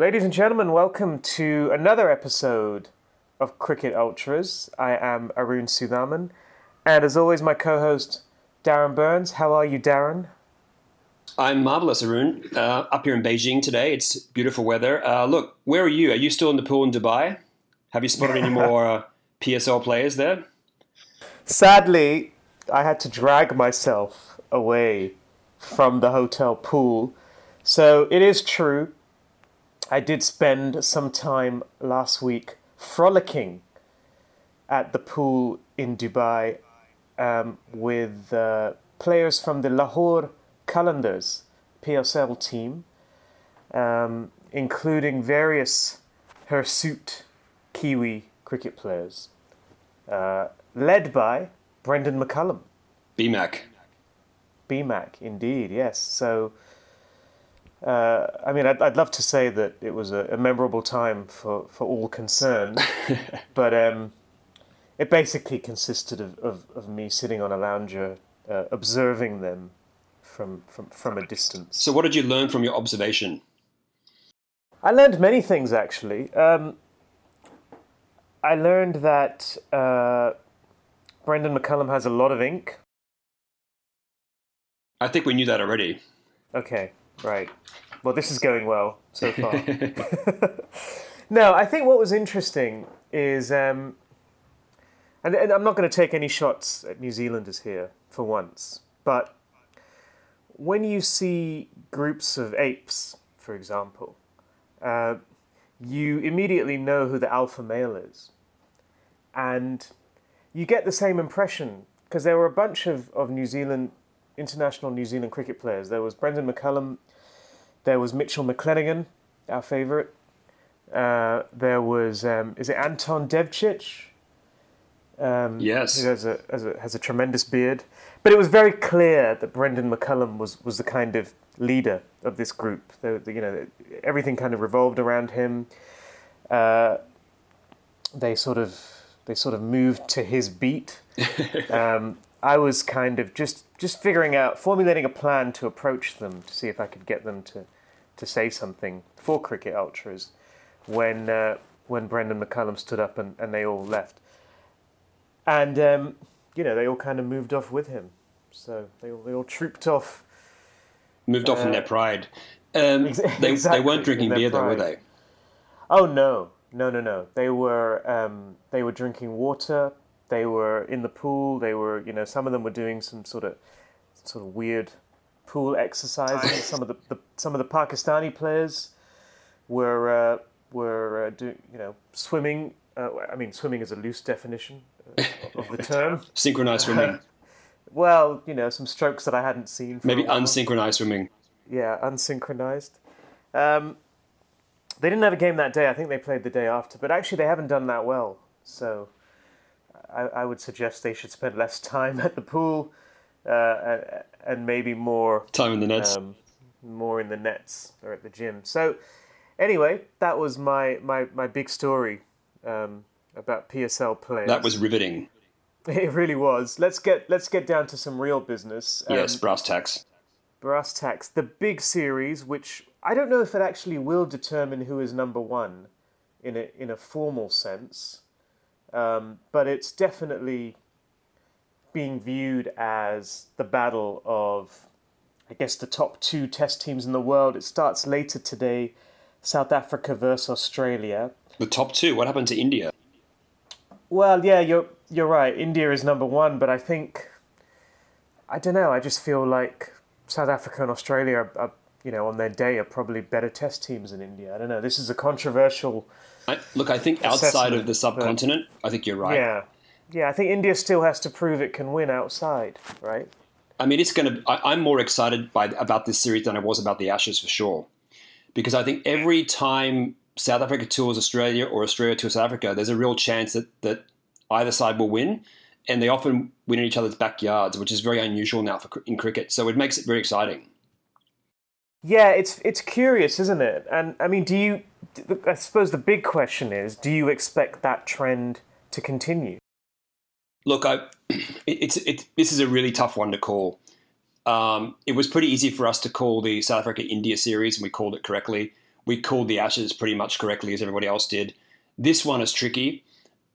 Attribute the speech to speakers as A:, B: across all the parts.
A: Ladies and gentlemen, welcome to another episode of Cricket Ultras. I am Arun Sudhaman, and as always, my co host, Darren Burns. How are you, Darren?
B: I'm marvelous, Arun. Uh, up here in Beijing today. It's beautiful weather. Uh, look, where are you? Are you still in the pool in Dubai? Have you spotted any more uh, PSL players there?
A: Sadly, I had to drag myself away from the hotel pool. So it is true. I did spend some time last week frolicking at the pool in Dubai um, with uh, players from the Lahore Qalandars PSL team, um, including various hirsute Kiwi cricket players, uh, led by Brendon McCullum.
B: BMAC.
A: BMAC, indeed, yes. So, uh, I mean, I'd, I'd love to say that it was a, a memorable time for, for all concerned, but um, it basically consisted of, of, of, me sitting on a lounger, uh, observing them from, from, from a distance.
B: So, what did you learn from your observation?
A: I learned many things, actually. Um, I learned that uh, Brendon McCullum has a lot of ink.
B: I think we knew that already.
A: Okay, right. Well, this is going well so far. no, I think what was interesting is, um, and, and I'm not going to take any shots at New Zealanders here for once, but when you see groups of apes, for example, uh, you immediately know who the alpha male is. And you get the same impression because there were a bunch of, of New Zealand, international New Zealand cricket players. There was Brendon McCullum, there was Mitchell McClenaghan, our favourite. Uh, there was, um, is it Anton Devcich?
B: Um, yes.
A: Who has a, has, a, has a tremendous beard. But it was very clear that Brendon McCullum was, was the kind of leader of this group. The, the, you know, everything kind of revolved around him. Uh, they sort of they sort of moved to his beat. um, I was kind of just just figuring out, formulating a plan to approach them to see if I could get them to to say something for Cricket Ultras when uh, when Brendon McCullum stood up and, and they all left. And um, you know, they all kind of moved off with him. So they all, they all trooped off.
B: Moved off uh, in their pride. Um, they, exactly, they weren't drinking beer, though, were they?
A: Oh no, no, no, no. They were um, they were drinking water. They were in the pool. They were, you know, some of them were doing some sort of sort of weird pool exercises. some of the, the, some of the Pakistani players were uh, were uh, doing, you know, swimming. Uh, I mean, swimming is a loose definition of the term.
B: Synchronized swimming.
A: well, you know, some strokes that I hadn't seen.
B: Maybe unsynchronized swimming.
A: Yeah, unsynchronized. Um, they didn't have a game that day. I think they played the day after. But actually, they haven't done that well. So I, I would suggest they should spend less time at the pool uh, and maybe more
B: time in the nets.
A: Um, more in the nets or at the gym. So anyway, that was my my, my big story um, about PSL players.
B: That was riveting.
A: It really was. Let's get let's get down to some real business.
B: Um, yes, brass tacks.
A: Brass tacks. The big series, which I don't know if it actually will determine who is number one in a, in a formal sense, um, but it's definitely being viewed as the battle of, I guess, the top two test teams in the world. It starts later today South Africa versus Australia.
B: The top two? What happened to India?
A: Well, yeah, you're, you're right. India is number one, but I think, I don't know, I just feel like South Africa and Australia are, are you know, on their day are probably better test teams than India. I don't know. This is a controversial.
B: I, look, I think outside of the subcontinent, I think you're right.
A: Yeah, yeah. I think India still has to prove it can win outside, right?
B: I mean, it's going to. I'm more excited by about this series than I was about the Ashes for sure, because I think every time South Africa tours Australia or Australia tours South Africa, there's a real chance that that either side will win, and they often win in each other's backyards, which is very unusual now for in cricket. So it makes it very exciting.
A: Yeah, it's it's curious, isn't it? And I mean, do you? I suppose the big question is: Do you expect that trend to continue?
B: Look, I, it's it. This is a really tough one to call. Um, it was pretty easy for us to call the South Africa India series, and we called it correctly. we called the Ashes pretty much correctly as everybody else did. This one is tricky.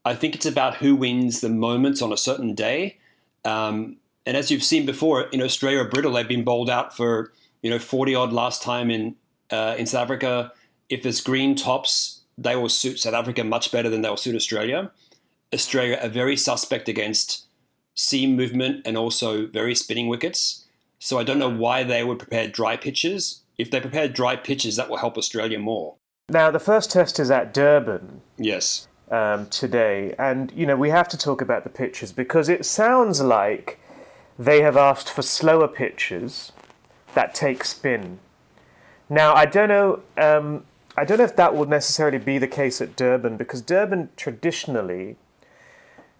B: I think it's about who wins the moments on a certain day. Um, and as you've seen before, in Australia or brittle, they've been bowled out for you know 40 odd last time in uh, in South Africa. If it's green tops, they will suit South Africa much better than they'll suit Australia. Australia are very suspect against seam movement and also very spinning wickets. So I don't know why they would prepare dry pitches. If they prepare dry pitches, that will help Australia more.
A: Now, the first test is at Durban.
B: Yes.
A: Um, today, and you know we have to talk about the pitches because it sounds like they have asked for slower pitches that take spin. Now, I don't know. Um, I don't know if that will necessarily be the case at Durban because Durban traditionally,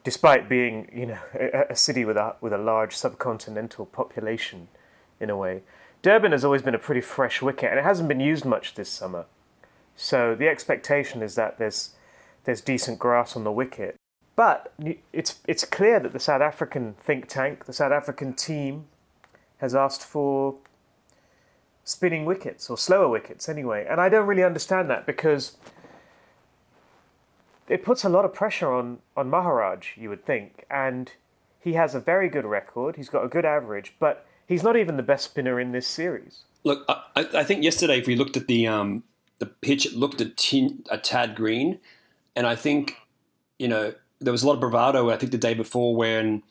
A: despite being you know a, a city with a with a large subcontinental population, in a way, Durban has always been a pretty fresh wicket and it hasn't been used much this summer. So the expectation is that there's there's decent grass on the wicket. But it's it's clear that the South African think tank, the South African team, has asked for spinning wickets or slower wickets anyway. And I don't really understand that because it puts a lot of pressure on, on Maharaj, you would think. And he has a very good record, he's got a good average, but he's not even the best spinner in this series.
B: Look, I, I think yesterday, if we looked at the um, the pitch, it looked a, tin, a tad green. And I think, you know, there was a lot of bravado, I think, the day before when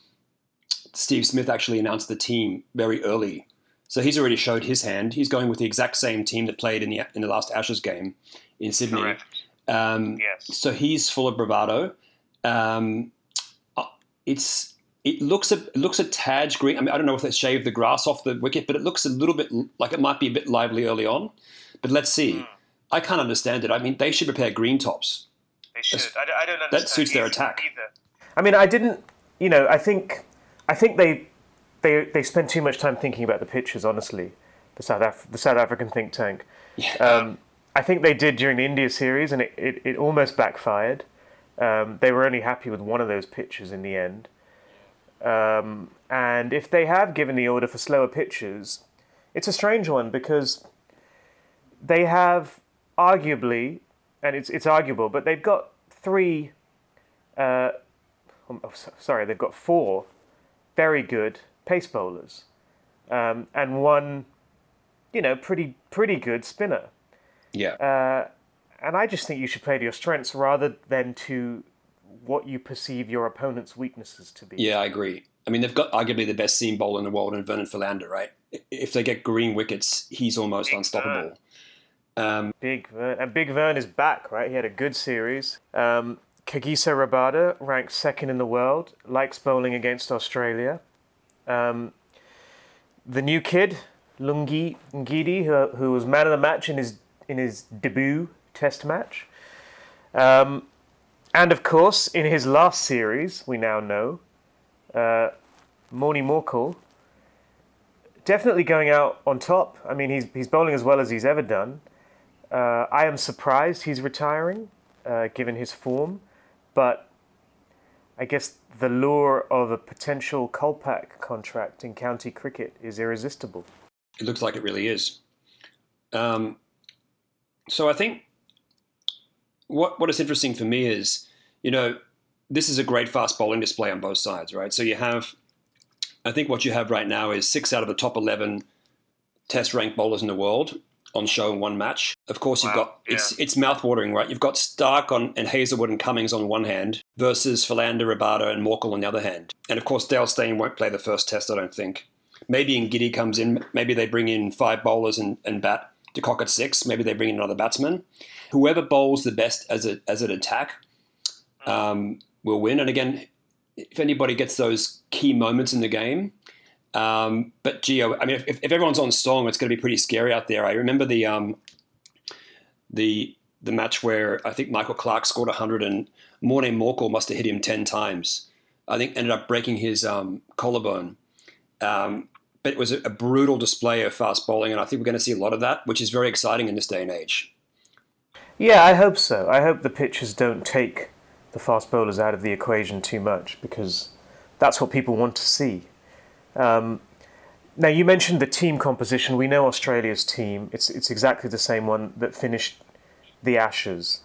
B: Steve Smith actually announced the team very early so he's already showed his hand. He's going with the exact same team that played in the in the last Ashes game in Sydney.
C: Correct.
B: Um,
C: yes.
B: So he's full of bravado. Um, uh, it's it looks a it looks a tad green. I mean, I don't know if they shaved the grass off the wicket, but it looks a little bit like it might be a bit lively early on. But let's see. Mm. I can't understand it. I mean, they should prepare green tops.
C: They should. I, I don't understand.
B: That suits their attack.
C: Either.
A: I mean, I didn't. You know, I think I think they they they spend too much time thinking about the pitches. Honestly, the South Af- the South African think tank.
B: Yeah.
A: Um, I think they did during the India series, and it, it, it almost backfired. Um, they were only happy with one of those pitches in the end. Um, and if they have given the order for slower pitches, it's a strange one because they have arguably, and it's it's arguable, but they've got three. Uh, oh, sorry, they've got four very good pace bowlers, um, and one, you know, pretty pretty good spinner.
B: Yeah.
A: Uh, and I just think you should play to your strengths rather than to what you perceive your opponent's weaknesses to be.
B: Yeah, I agree. I mean, they've got arguably the best seam bowler in the world in Vernon Philander, right? If they get green wickets, he's almost Big unstoppable.
A: Um, Big Vern. And Big Vern is back, right? He had a good series. Um, Kagiso Rabada, ranked second in the world, likes bowling against Australia. Um, the new kid, Lungi Ngidi, who, who was man of the match in his in his debut Test match, um, and of course in his last series, we now know, uh, Morkel, definitely going out on top. I mean, he's he's bowling as well as he's ever done. Uh, I am surprised he's retiring, uh, given his form, but I guess the lure of a potential Kolpak contract in county cricket is irresistible.
B: It looks like it really is. Um, so I think what what is interesting for me is, you know, this is a great fast bowling display on both sides, right? So you have, I think what you have right now is six out of the top eleven Test ranked bowlers in the world, on show in one match. Of course, you've wow. got yeah. it's it's mouthwatering, right? You've got Stark on and Hazlewood and Cummins on one hand versus Philander, Rabada, and Morkel on the other hand. And of course, Dale Steyn won't play the first test, I don't think. Maybe Ngidi comes in. Maybe they bring in five bowlers and, and bat de Kock at six. Maybe they bring in another batsman. Whoever bowls the best as a as an attack um, will win. And again, if anybody gets those key moments in the game, um, but Geo, I mean, if, if, everyone's on song, it's going to be pretty scary out there. I remember the um, the the match where I think Michael Clarke scored 100 and Morne Morkel must have hit him 10 times. I think ended up breaking his um, collarbone. Um, but it was a, brutal display of fast bowling, and I think we're going to see a lot of that, which is very exciting in this day and age.
A: Yeah, I hope so. I hope the pitchers don't take the fast bowlers out of the equation too much because that's what people want to see. Um, now you mentioned the team composition. We know Australia's team. It's it's exactly the same one that finished the Ashes.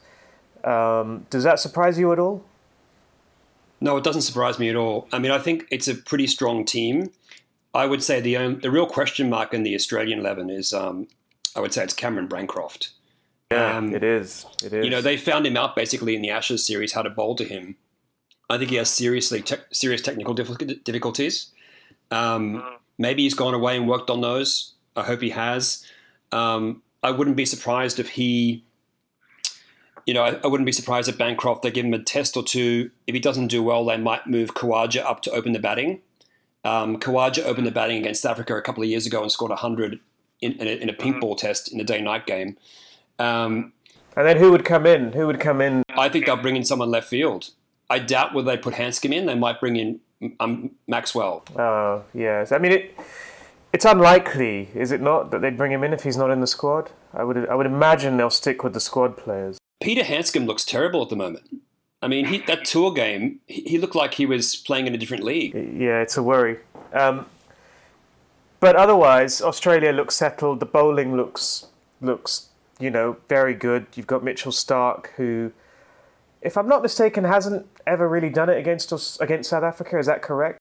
A: Um, does that surprise you at all?
B: No, it doesn't surprise me at all. I mean, I think it's a pretty strong team. I would say the um, the real question mark in the Australian eleven is, um, I would say it's Cameron Bancroft.
A: Yeah, um, it is. It is.
B: You know, they found him out basically in the Ashes series how to bowl to him. I think he has seriously te- serious technical difficulties. Um, mm-hmm. maybe he's gone away and worked on those. I hope he has. Um, I wouldn't be surprised if he you know, I, I, wouldn't be surprised if Bancroft they give him a test or two. If he doesn't do well, they might move Khawaja up to open the batting. Um, Khawaja opened the batting against Africa a couple of years ago and scored 100 in, in, a, in a pink mm-hmm. ball test in the day-night game. Um,
A: and then who would come in? Who would come in?
B: I think they'll bring in someone left field. I doubt whether they put Handscomb in. They might bring in um, Maxwell.
A: Oh yes, I mean it. It's unlikely, is it not, that they'd bring him in if he's not in the squad? I would. I would imagine they'll stick with the squad players.
B: Peter Handscomb looks terrible at the moment. I mean, he, that tour game, he looked like he was playing in a different league.
A: Yeah, it's a worry. Um, but otherwise, Australia looks settled. The bowling looks looks you know very good. You've got Mitchell Starc, who, if I'm not mistaken, hasn't ever really done it against us against South Africa. Is that correct?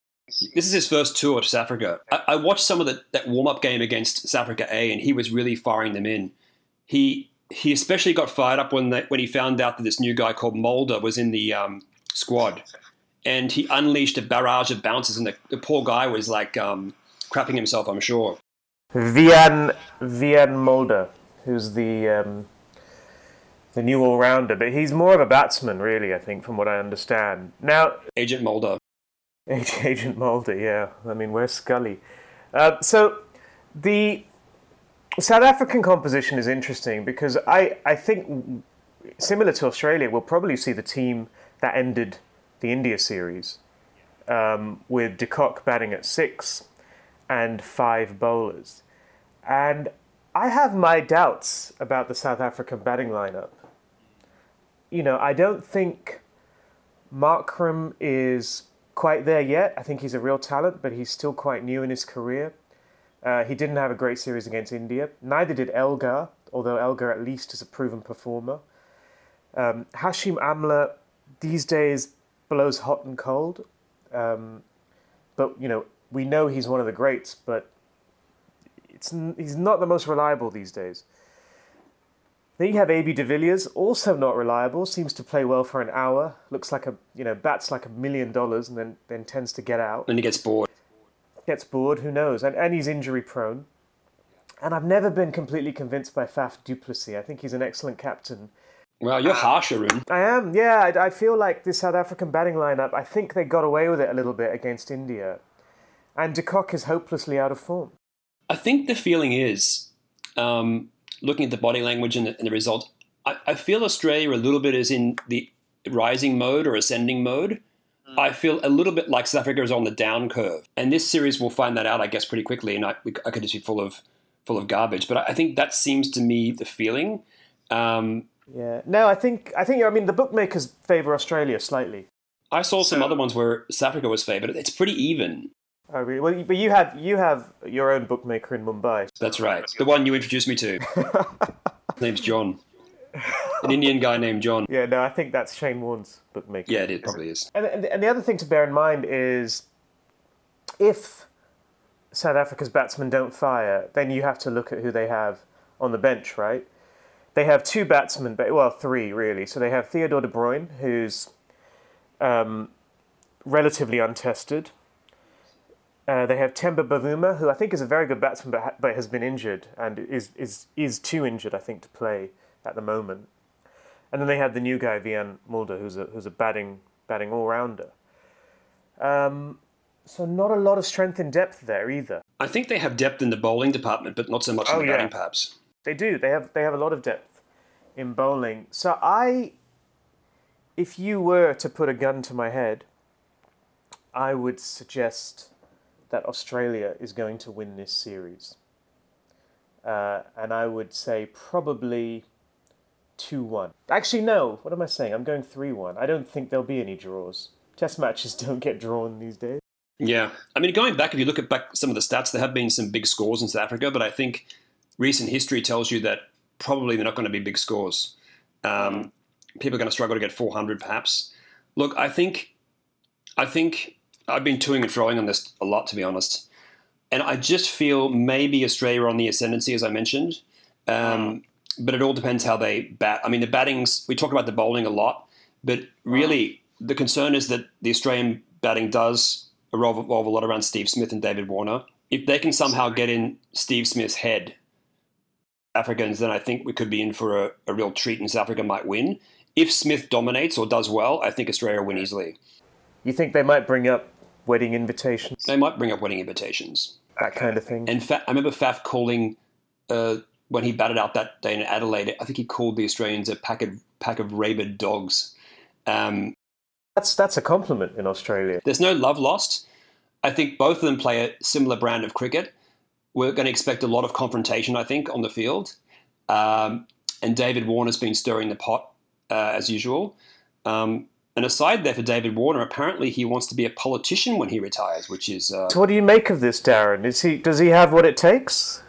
B: This is his first tour to South Africa. I, I watched some of the, that warm up game against South Africa A, and he was really firing them in. He he especially got fired up when they, when he found out that this new guy called Mulder was in the um, squad, and he unleashed a barrage of bounces, and the, the poor guy was like um, crapping himself. I'm sure.
A: Vian Wiaan Mulder, who's the um, the new all rounder, but he's more of a batsman, really. I think, from what I understand. Now,
B: Agent Mulder.
A: Agent Mulder, yeah. I mean, where's Scully? Uh, so the South African composition is interesting because I, I think, similar to Australia, we'll probably see the team that ended the India series um, with de Kock batting at six and five bowlers. And I have my doubts about the South African batting lineup. You know, I don't think Markram is quite there yet. I think he's a real talent, but he's still quite new in his career. Uh, he didn't have a great series against India. Neither did Elgar, although Elgar at least is a proven performer. Um, Hashim Amla these days blows hot and cold. Um, but, you know, we know he's one of the greats, but it's, he's not the most reliable these days. Then you have AB de Villiers, also not reliable, seems to play well for an hour, looks like a, you know, bats like a million dollars and then, then tends to get out.
B: Then he gets bored
A: gets bored, who knows? And, and he's injury prone. And I've never been completely convinced by Faf du Plessis. I think he's an excellent captain.
B: Well, you're harsh, Arun.
A: I am, yeah. I, I, feel like this South African batting lineup, I think they got away with it a little bit against India. And de Kock is hopelessly out of form.
B: I think the feeling is, um, looking at the body language and the, and the result, I, I feel Australia a little bit is in the rising mode or ascending mode. I feel a little bit like South Africa is on the down curve, and this series will find that out, I guess, pretty quickly. And I, I could just be full of full of garbage, but I think that seems to me the feeling. Um,
A: yeah, no, I think I think I mean the bookmakers favour Australia slightly.
B: I saw some other ones where South Africa was favoured. It's pretty even.
A: Oh, really? Well, but you have you have your own bookmaker in Mumbai.
B: That's right, the one you introduced me to. His name's John. An Indian guy named John.
A: Yeah, no, I think that's Shane Warne's bookmaker.
B: Yeah, it probably is.
A: And, and, the other thing to bear in mind is if South Africa's batsmen don't fire, then you have to look at who they have on the bench, right? They have two batsmen, well, three really. So they have Theodore de Bruyn, who's um, relatively untested. Uh, they have Temba Bavuma, who I think is a very good batsman, but, ha- but has been injured and is, is is too injured, I think, to play at the moment. And then they had the new guy, Wiaan Mulder, who's a, who's a batting, batting all rounder. Um, so not a lot of strength in depth there either.
B: I think they have depth in the bowling department, but not so much in oh, the batting, yeah. perhaps.
A: They do. They have they have a lot of depth in bowling. So I, if you were to put a gun to my head, I would suggest that Australia is going to win this series. Uh, and I would say probably 2 1. Actually, no. What am I saying? I'm going 3 1. I don't think there'll be any draws. Test matches don't get drawn these days.
B: Yeah, I mean, going back, if you look at back some of the stats, there have been some big scores in South Africa, but I think recent history tells you that probably they're not going to be big scores. Um, people are going to struggle to get 400, perhaps. Look, I think, I think I've been toing and throwing on this a lot, to be honest, and I just feel maybe Australia are on the ascendancy, as I mentioned. Um, but it all depends how they bat. I mean, the battings, we talk about the bowling a lot, but really the concern is that the Australian batting does revolve, revolve a lot around Steve Smith and David Warner. If they can somehow get in Steve Smith's head, Africans, then I think we could be in for a, a real treat and South Africa might win. If Smith dominates or does well, I think Australia will win easily.
A: You think they might bring up wedding invitations?
B: They might bring up wedding invitations.
A: That kind of thing.
B: And Fa- I remember Faf calling uh, when he batted out that day in Adelaide. I think he called the Australians a pack of pack of rabid dogs. Um,
A: that's that's a compliment in Australia.
B: There's no love lost. I think both of them play a similar brand of cricket. We're going to expect a lot of confrontation, I think, on the field. Um, and David Warner's been stirring the pot uh, as usual. Um, and aside there for David Warner, apparently he wants to be a politician when he retires, which is. Uh,
A: so, what do you make of this, Darren? Is he does he have what it takes?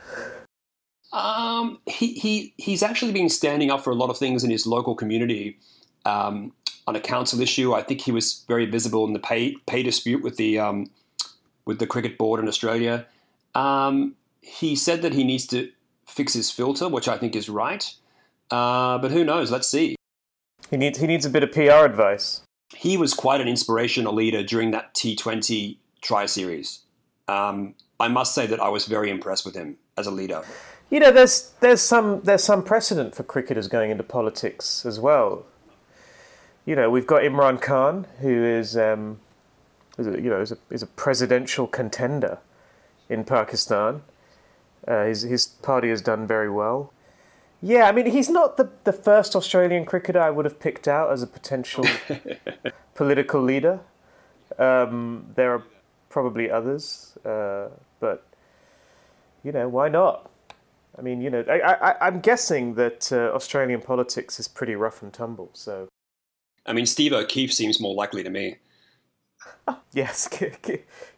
B: Um, he, he he's actually been standing up for a lot of things in his local community um, on a council issue. I think he was very visible in the pay pay dispute with the um, with the cricket board in Australia. Um, he said that he needs to fix his filter, which I think is right. Uh, but who knows? Let's see.
A: He needs he needs a bit of PR advice.
B: He was quite an inspirational leader during that T20 Tri Series. Um, I must say that I was very impressed with him as a leader.
A: You know, there's there's some there's some precedent for cricketers going into politics as well. You know, we've got Imran Khan, who is, um, is a, you know is a, is a presidential contender in Pakistan. Uh, his his party has done very well. Yeah, I mean, he's not the, the first Australian cricketer I would have picked out as a potential political leader. Um, there are probably others, uh, but you know, why not? I mean, you know, I, am guessing that uh, Australian politics is pretty rough and tumble. So,
B: I mean, Steve O'Keefe seems more likely to me.
A: yes,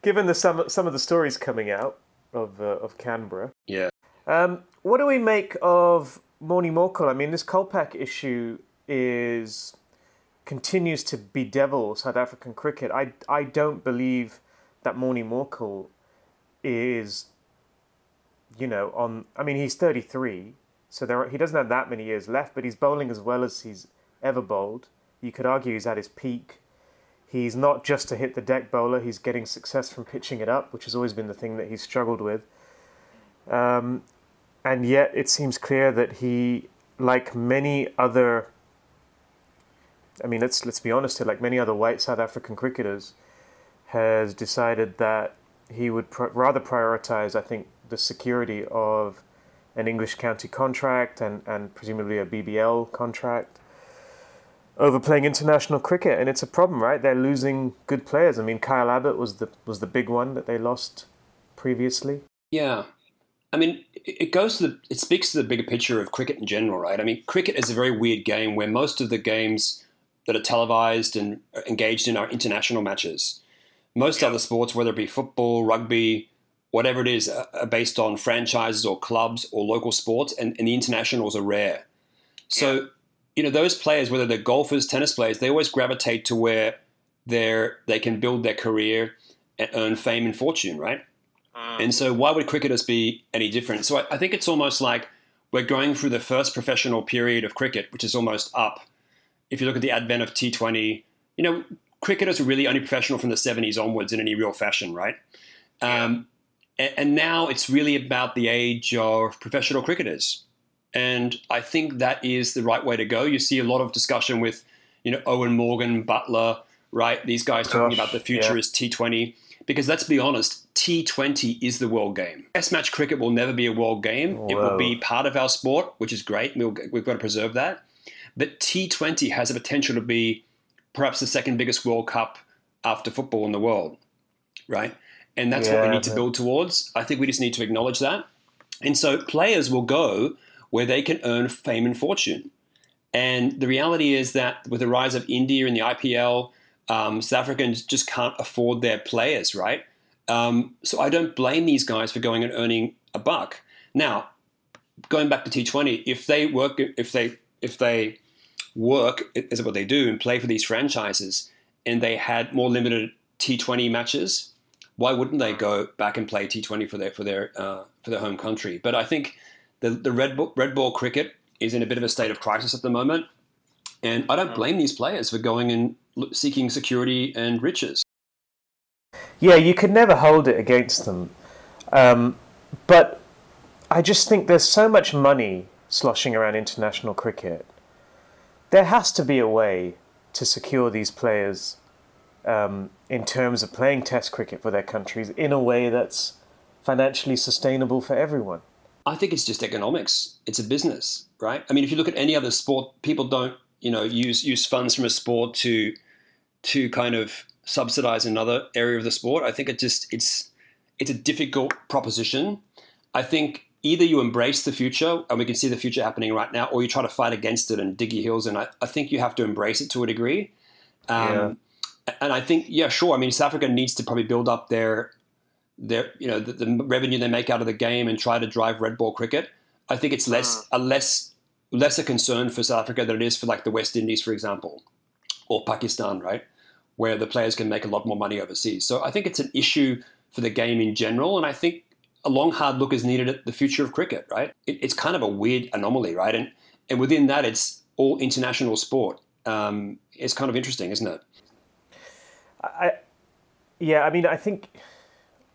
A: given the some some of the stories coming out of uh, of Canberra.
B: Yeah.
A: Um, what do we make of Morne Morkel? I mean, this Kolpak issue is continues to bedevil South African cricket. I I don't believe that Morne Morkel is you know, on. I mean, he's 33, so there are, he doesn't have that many years left, but he's bowling as well as he's ever bowled. You could argue he's at his peak. He's not just a hit the deck bowler, he's getting success from pitching it up, which has always been the thing that he's struggled with. Um, and yet it seems clear that he, like many other, I mean, let's let's be honest here, like many other white South African cricketers, has decided that he would pr- rather prioritize, I think, the security of an English county contract and, and presumably a BBL contract over playing international cricket, and it's a problem, right? They're losing good players. I mean, Kyle Abbott was the was the big one that they lost previously.
B: Yeah, I mean, it goes to the it speaks to the bigger picture of cricket in general, right? I mean, cricket is a very weird game where most of the games that are televised and engaged in are international matches. Most other sports, whether it be football, rugby, whatever it is, are uh, uh, based on franchises or clubs or local sports, and, and the internationals are rare. So, yeah. you know, those players, whether they're golfers, tennis players, they always gravitate to where they're, they can build their career and earn fame and fortune, right? Mm. And so, why would cricketers be any different? So, I, I think it's almost like we're going through the first professional period of cricket, which is almost up. If you look at the advent of T20, you know, cricketers were really only professional from the 70s onwards in any real fashion, right? Um, and now it's really about the age of professional cricketers. And I think that is the right way to go. You see a lot of discussion with, you know, Eoin Morgan, Buttler, right? These guys Gosh, talking about the future yeah. is T20. Because let's be honest, T20 is the world game. Test match cricket will never be a world game. Whoa. It will be part of our sport, which is great. we we've got to preserve that. But T20 has a potential to be perhaps the second biggest World Cup after football in the world, right? And that's yeah, what we need to build towards. I think we just need to acknowledge that. And so players will go where they can earn fame and fortune. And the reality is that with the rise of India and the IPL, Um, South Africans just can't afford their players, right? Um, so I don't blame these guys for going and earning a buck. Now, going back to T20, if they work, if they if they work is what they do and play for these franchises, and they had more limited T20 matches, why wouldn't they go back and play T20 for their for their uh, for their home country? But I think the the red ball, red ball cricket is in a bit of a state of crisis at the moment, and I don't blame these players for going and seeking security and riches.
A: Yeah, you could never hold it against them, um, but I just think there's so much money sloshing around international cricket. There has to be a way to secure these players um, in terms of playing Test cricket for their countries in a way that's financially sustainable for everyone.
B: I think it's just economics. It's a business, right? I mean, if you look at any other sport, people don't, you know, use use funds from a sport to to kind of subsidize another area of the sport. I think it just it's it's a difficult proposition. I think either you embrace the future, and we can see the future happening right now, or you try to fight against it and dig your heels in. I, I think you have to embrace it to a degree. Um, yeah and I think, yeah, sure. I mean, South Africa needs to probably build up their their you know the, the, revenue they make out of the game and try to drive red ball cricket. I think it's less hmm. a less less a concern for South Africa than it is for like the West Indies, for example, or Pakistan, right, where the players can make a lot more money overseas. So I think it's an issue for the game in general, and I think a long hard look is needed at the future of cricket. Right, it, it's kind of a weird anomaly, right, and and within that, it's all international sport. Um, it's kind of interesting, isn't it?
A: I, yeah, I mean, I think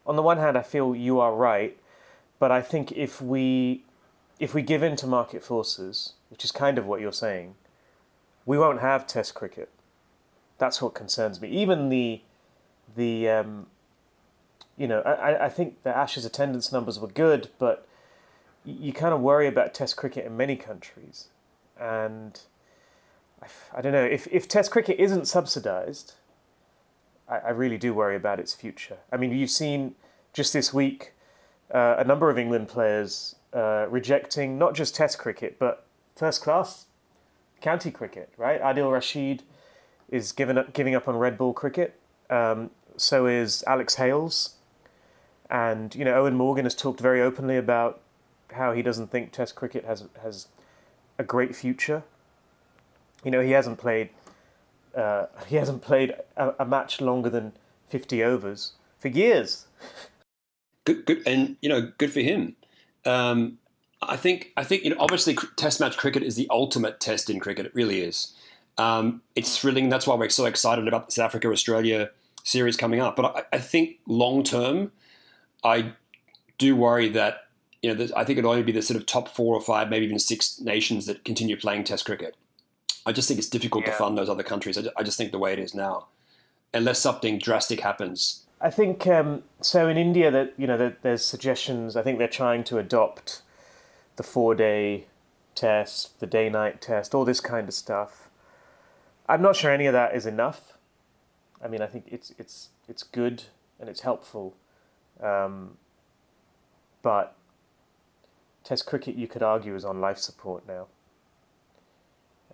A: on the one hand, I feel you are right, but I think if we if we give in to market forces, which is kind of what you're saying, we won't have Test cricket. That's what concerns me. Even the the um, you know, I, I think the Ashes attendance numbers were good, but you kind of worry about Test cricket in many countries, and I, I don't know if if Test cricket isn't subsidised I, I really do worry about its future. I mean, you've seen just this week uh, a number of England players uh, rejecting not just Test cricket but first class county cricket. Right, Adil Rashid is giving up giving up on red ball cricket. Um, so is Alex Hales, and you know Eoin Morgan has talked very openly about how he doesn't think Test cricket has has a great future. You know, he hasn't played uh, he hasn't played a, a, match longer than 50 overs for years.
B: Good, good, and you know, good for him. Um, I think, I think, you know, obviously, Test match cricket is the ultimate test in cricket. It really is. Um, it's thrilling. That's why we're so excited about the South Africa Australia series coming up. But I, I think long term, I do worry that you know, I think it'll only be the sort of top four or five, maybe even six nations that continue playing Test cricket. I just think it's difficult yeah. to fund those other countries. I just think the way it is now, unless something drastic happens.
A: I think um, so. In India, that you know, there's suggestions. I think they're trying to adopt the four-day test, the day-night test, all this kind of stuff. I'm not sure any of that is enough. I mean, I think it's it's it's good and it's helpful, um, but Test cricket, you could argue, is on life support now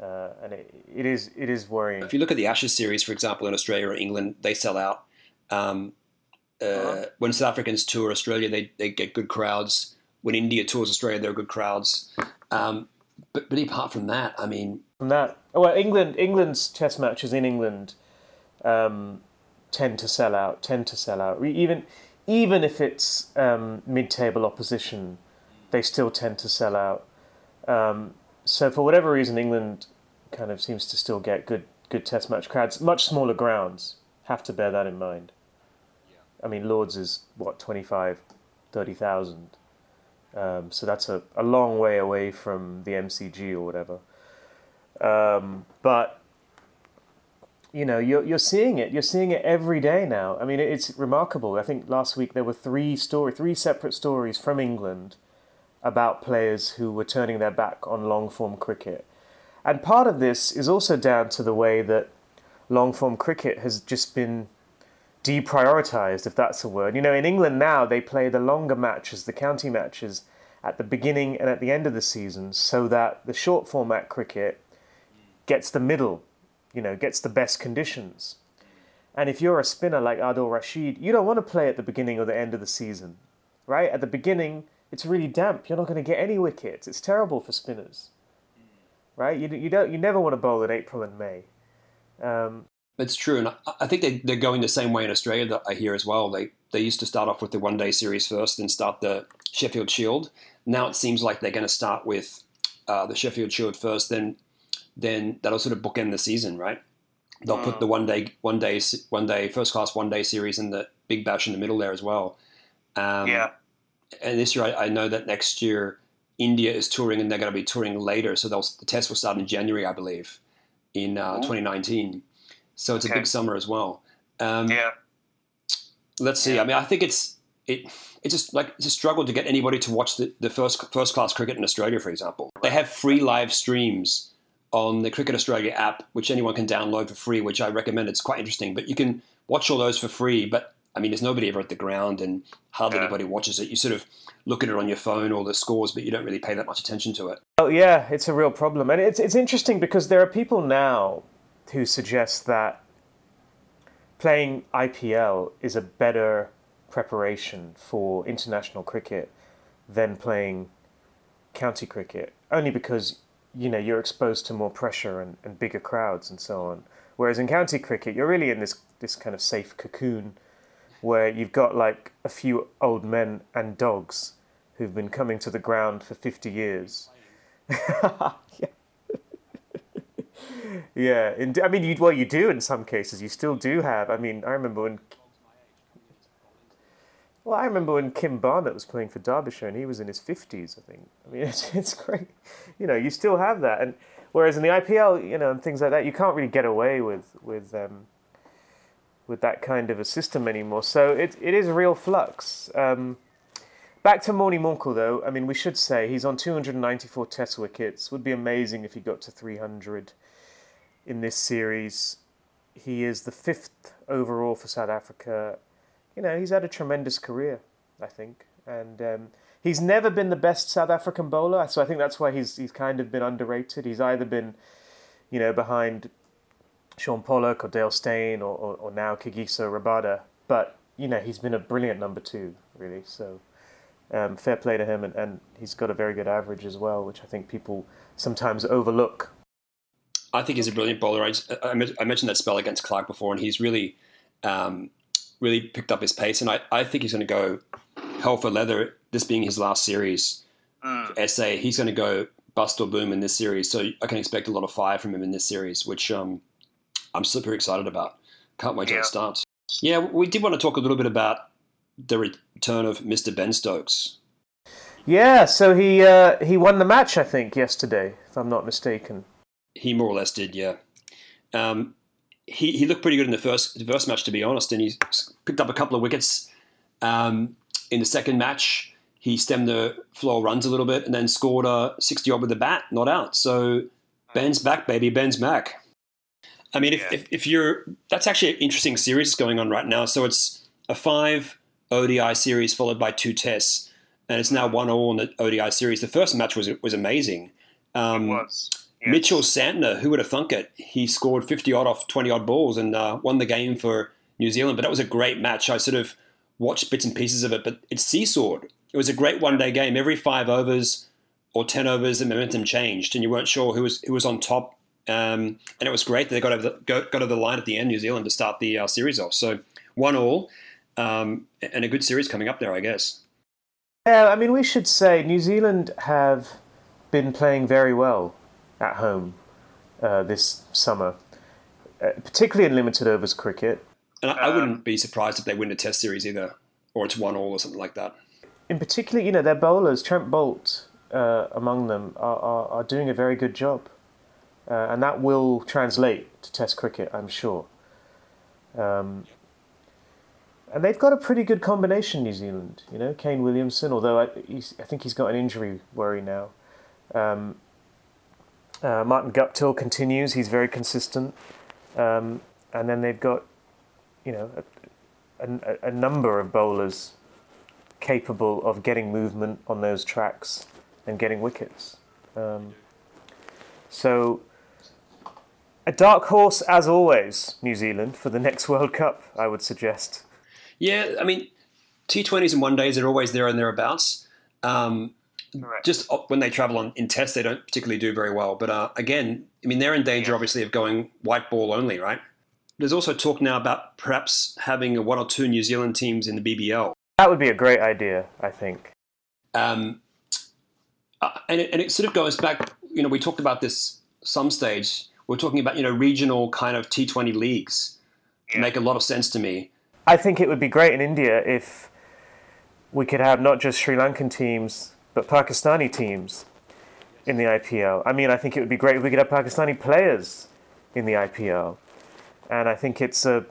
A: uh, and it, it is it is worrying.
B: If you look at the Ashes series, for example, in Australia or England, they sell out. Um, uh, uh-huh. When South Africans tour Australia, they, they get good crowds. When India tours Australia, there are good crowds. Um, but but apart from that, I mean,
A: from that, well, England England's Test matches in England um, tend to sell out. Tend to sell out. Even even if it's um, mid-table opposition, they still tend to sell out. Um, so for whatever reason, England kind of seems to still get good good Test match crowds. Much smaller grounds have to bear that in mind. I mean, Lords is what 25, 30,000. Um, so that's a, a long way away from the MCG or whatever. Um, but you know, you're you're seeing it. You're seeing it every day now. I mean, it's remarkable. I think last week there were three story, three separate stories from England about players who were turning their back on long form cricket. And part of this is also down to the way that long form cricket has just been deprioritized, if that's a word. You know, in England now, they play the longer matches, the county matches, at the beginning and at the end of the season so that the short format cricket gets the middle, you know, gets the best conditions. And if you're a spinner like Adil Rashid, you don't want to play at the beginning or the end of the season, right? At the beginning, it's really damp. You're not going to get any wickets. It's terrible for spinners, right? You, you don't you never want to bowl in April and May. Um,
B: it's true, and I think they, they're going the same way in Australia. That I hear as well. They they used to start off with the one day series first, then start the Sheffield Shield. Now it seems like they're going to start with uh, the Sheffield Shield first, then then that'll sort of bookend the season, right? They'll put the one day, one day, one day first class one day series and the Big Bash in the middle there as well.
C: Um, yeah.
B: And this year, I, I, know that next year India is touring and they're going to be touring later, so the test will start in January, I believe, in uh, 2019. So it's okay. a big summer as well.
C: Um, yeah.
B: Let's see. Yeah. I mean, I think it's it. It's just like it's a struggle to get anybody to watch the, the first first class cricket in Australia, for example. They have free live streams on the Cricket Australia app, which anyone can download for free, which I recommend. It's quite interesting. But you can watch all those for free. But I mean, there's nobody ever at the ground, and hardly yeah. anybody watches it. You sort of look at it on your phone, or the scores, but you don't really pay that much attention to it.
A: Oh yeah, it's a real problem, and it's it's interesting because there are people now who suggest that playing IPL is a better preparation for international cricket than playing county cricket, only because you know you're exposed to more pressure and, and bigger crowds and so on. Whereas in county cricket, you're really in this this kind of safe cocoon where you've got like a few old men and dogs who've been coming to the ground for 50 years. yeah. yeah, and, I mean, you, well, you do in some cases. You still do have. I mean, I remember when well, I remember when Kim Barnett was playing for Derbyshire and he was in his 50s, I think. I mean, it's, it's great. You know, you still have that. And whereas in the IPL, you know, and things like that, you can't really get away with with um, with that kind of a system anymore. So it it is real flux. Um, back to Morne Morkel, though. I mean, we should say he's on 294 Test wickets. Would be amazing if he got to 300 in this series. He is the fifth overall for South Africa you know, he's had a tremendous career, I think, and um, he's never been the best South African bowler. So I think that's why he's he's kind of been underrated. He's either been, you know, behind Shaun Pollock or Dale Steyn or, or, or now Kagiso Rabada, but you know, he's been a brilliant number two, really. So. Um, fair play to him, and, and he's got a very good average as well, which I think people sometimes overlook.
B: I think he's a brilliant bowler. I, I, I mentioned that spell against Clarke before, and he's really um, really picked up his pace, and I, I think he's going to go hell for leather. This being his last series mm. for SA, he's going to go bust or boom in this series. So I can expect a lot of fire from him in this series, which um, I'm super excited about. Can't wait till it starts. Yeah, we did want to talk a little bit about the return of Mr. Ben Stokes.
A: Yeah, so he uh, he won the match, I think, yesterday, if I'm not mistaken.
B: He more or less did, yeah. Um, he, he looked pretty good in the first the first match, to be honest, and he picked up a couple of wickets. Um, in the second match, he stemmed the flow runs a little bit and then scored a 60 odd with the bat, not out. So Ben's back, baby. Ben's back. I mean, if, yeah. if, if, you're, that's actually an interesting series going on right now. So it's a five ODI series followed by two tests, and it's now one all in the ODI series. The first match was was amazing.
C: Um, it was.
B: Mitchell Santner, who would have thunk it? He scored 50 odd off 20 odd balls and uh, won the game for New Zealand. But that was a great match. I sort of watched bits and pieces of it, but it seesawed. It was a great one day game. Every five overs or 10 overs, the momentum changed, and you weren't sure who was who was on top. Um, and it was great that they got over the, got, got over the line at the end, New Zealand, to start the uh, series off. So one all, um, and a good series coming up there, I guess.
A: Yeah, I mean, we should say New Zealand have been playing very well at home uh, this summer, uh, particularly in limited overs cricket.
B: And I, I wouldn't be surprised if they win a Test series either, or it's one all or something like that.
A: In particular, you know, their bowlers, Trent Boult uh, among them, are, are, are, doing a very good job. Uh, and that will translate to Test cricket, I'm sure. Um, and they've got a pretty good combination, New Zealand. You know, Kane Williamson, although I, I think he's got an injury worry now. Um, uh, Martin Guptill continues; he's very consistent. Um, and then they've got, you know, a, a, a, number of bowlers capable of getting movement on those tracks and getting wickets. Um, so, A dark horse, as always, New Zealand for the next World Cup. I would suggest.
B: Yeah, I mean, T20s and one days are always there and thereabouts. Um, just when they travel on in tests, they don't particularly do very well. But uh, again, I mean, they're in danger, obviously, of going white ball only, right? There's also talk now about perhaps having one or two New Zealand teams in the BBL.
A: That would be a great idea, I think.
B: Um, uh, and, it, and it sort of goes back, you know, we talked about this some stage. We're talking about, you know, regional kind of T20 leagues. Yeah. Make a lot of sense to me.
A: I think it would be great in India if we could have not just Sri Lankan teams, but Pakistani teams in the IPL. I mean, I think it would be great if we could have Pakistani players in the IPL. And I think it's a,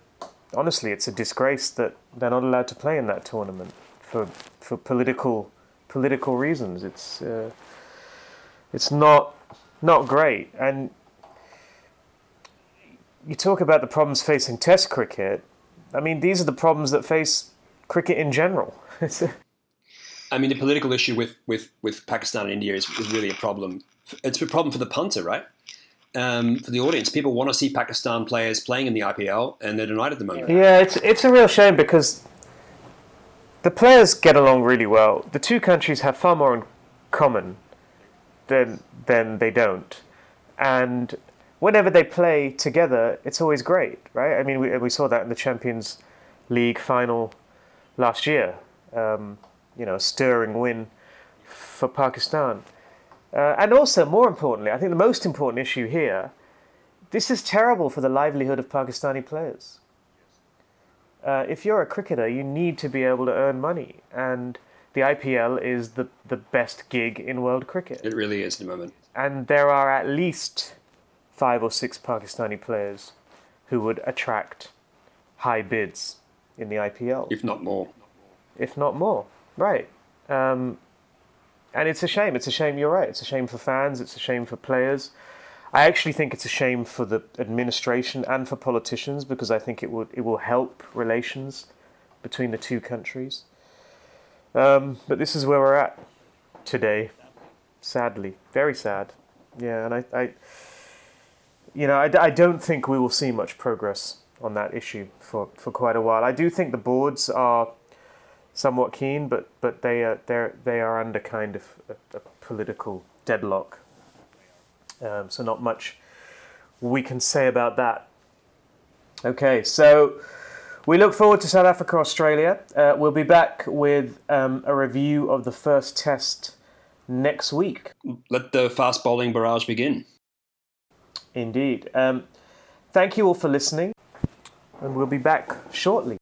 A: honestly, it's a disgrace that they're not allowed to play in that tournament for for political political reasons. It's uh, it's not not great. And you talk about the problems facing Test cricket. I mean, these are the problems that face cricket in general.
B: I mean, the political issue with, with, with Pakistan and India is, is really a problem. It's a problem for the punter, right? Um, for the audience, people want to see Pakistan players playing in the IPL, and they're denied at the moment.
A: Yeah, it's it's a real shame because the players get along really well. The two countries have far more in common than than they don't, and whenever they play together, it's always great, right? I mean, we we saw that in the Champions League final last year. Um, you know, a stirring win for Pakistan. Uh, and also, more importantly, I think the most important issue here this is terrible for the livelihood of Pakistani players. Uh, if you're a cricketer, you need to be able to earn money, and the IPL is the, the best gig in world cricket.
B: It really is at the moment.
A: And there are at least five or six Pakistani players who would attract high bids in the IPL.
B: If not more.
A: If not more, right. Um, and it's a shame. It's a shame. You're right. It's a shame for fans. It's a shame for players. I actually think it's a shame for the administration and for politicians because I think it would it will help relations between the two countries. Um, but this is where we're at today, sadly, very sad. Yeah, and I, I you know, I, I don't think we will see much progress on that issue for, for quite a while. I do think the boards are somewhat keen, but but they are they they are under kind of a, a political deadlock. Um, so not much we can say about that. Okay, so we look forward to South Africa, Australia. Uh, we'll be back with um, a review of the first test next week.
B: Let the fast bowling barrage begin.
A: Indeed. Um, thank you all for listening, and we'll be back shortly.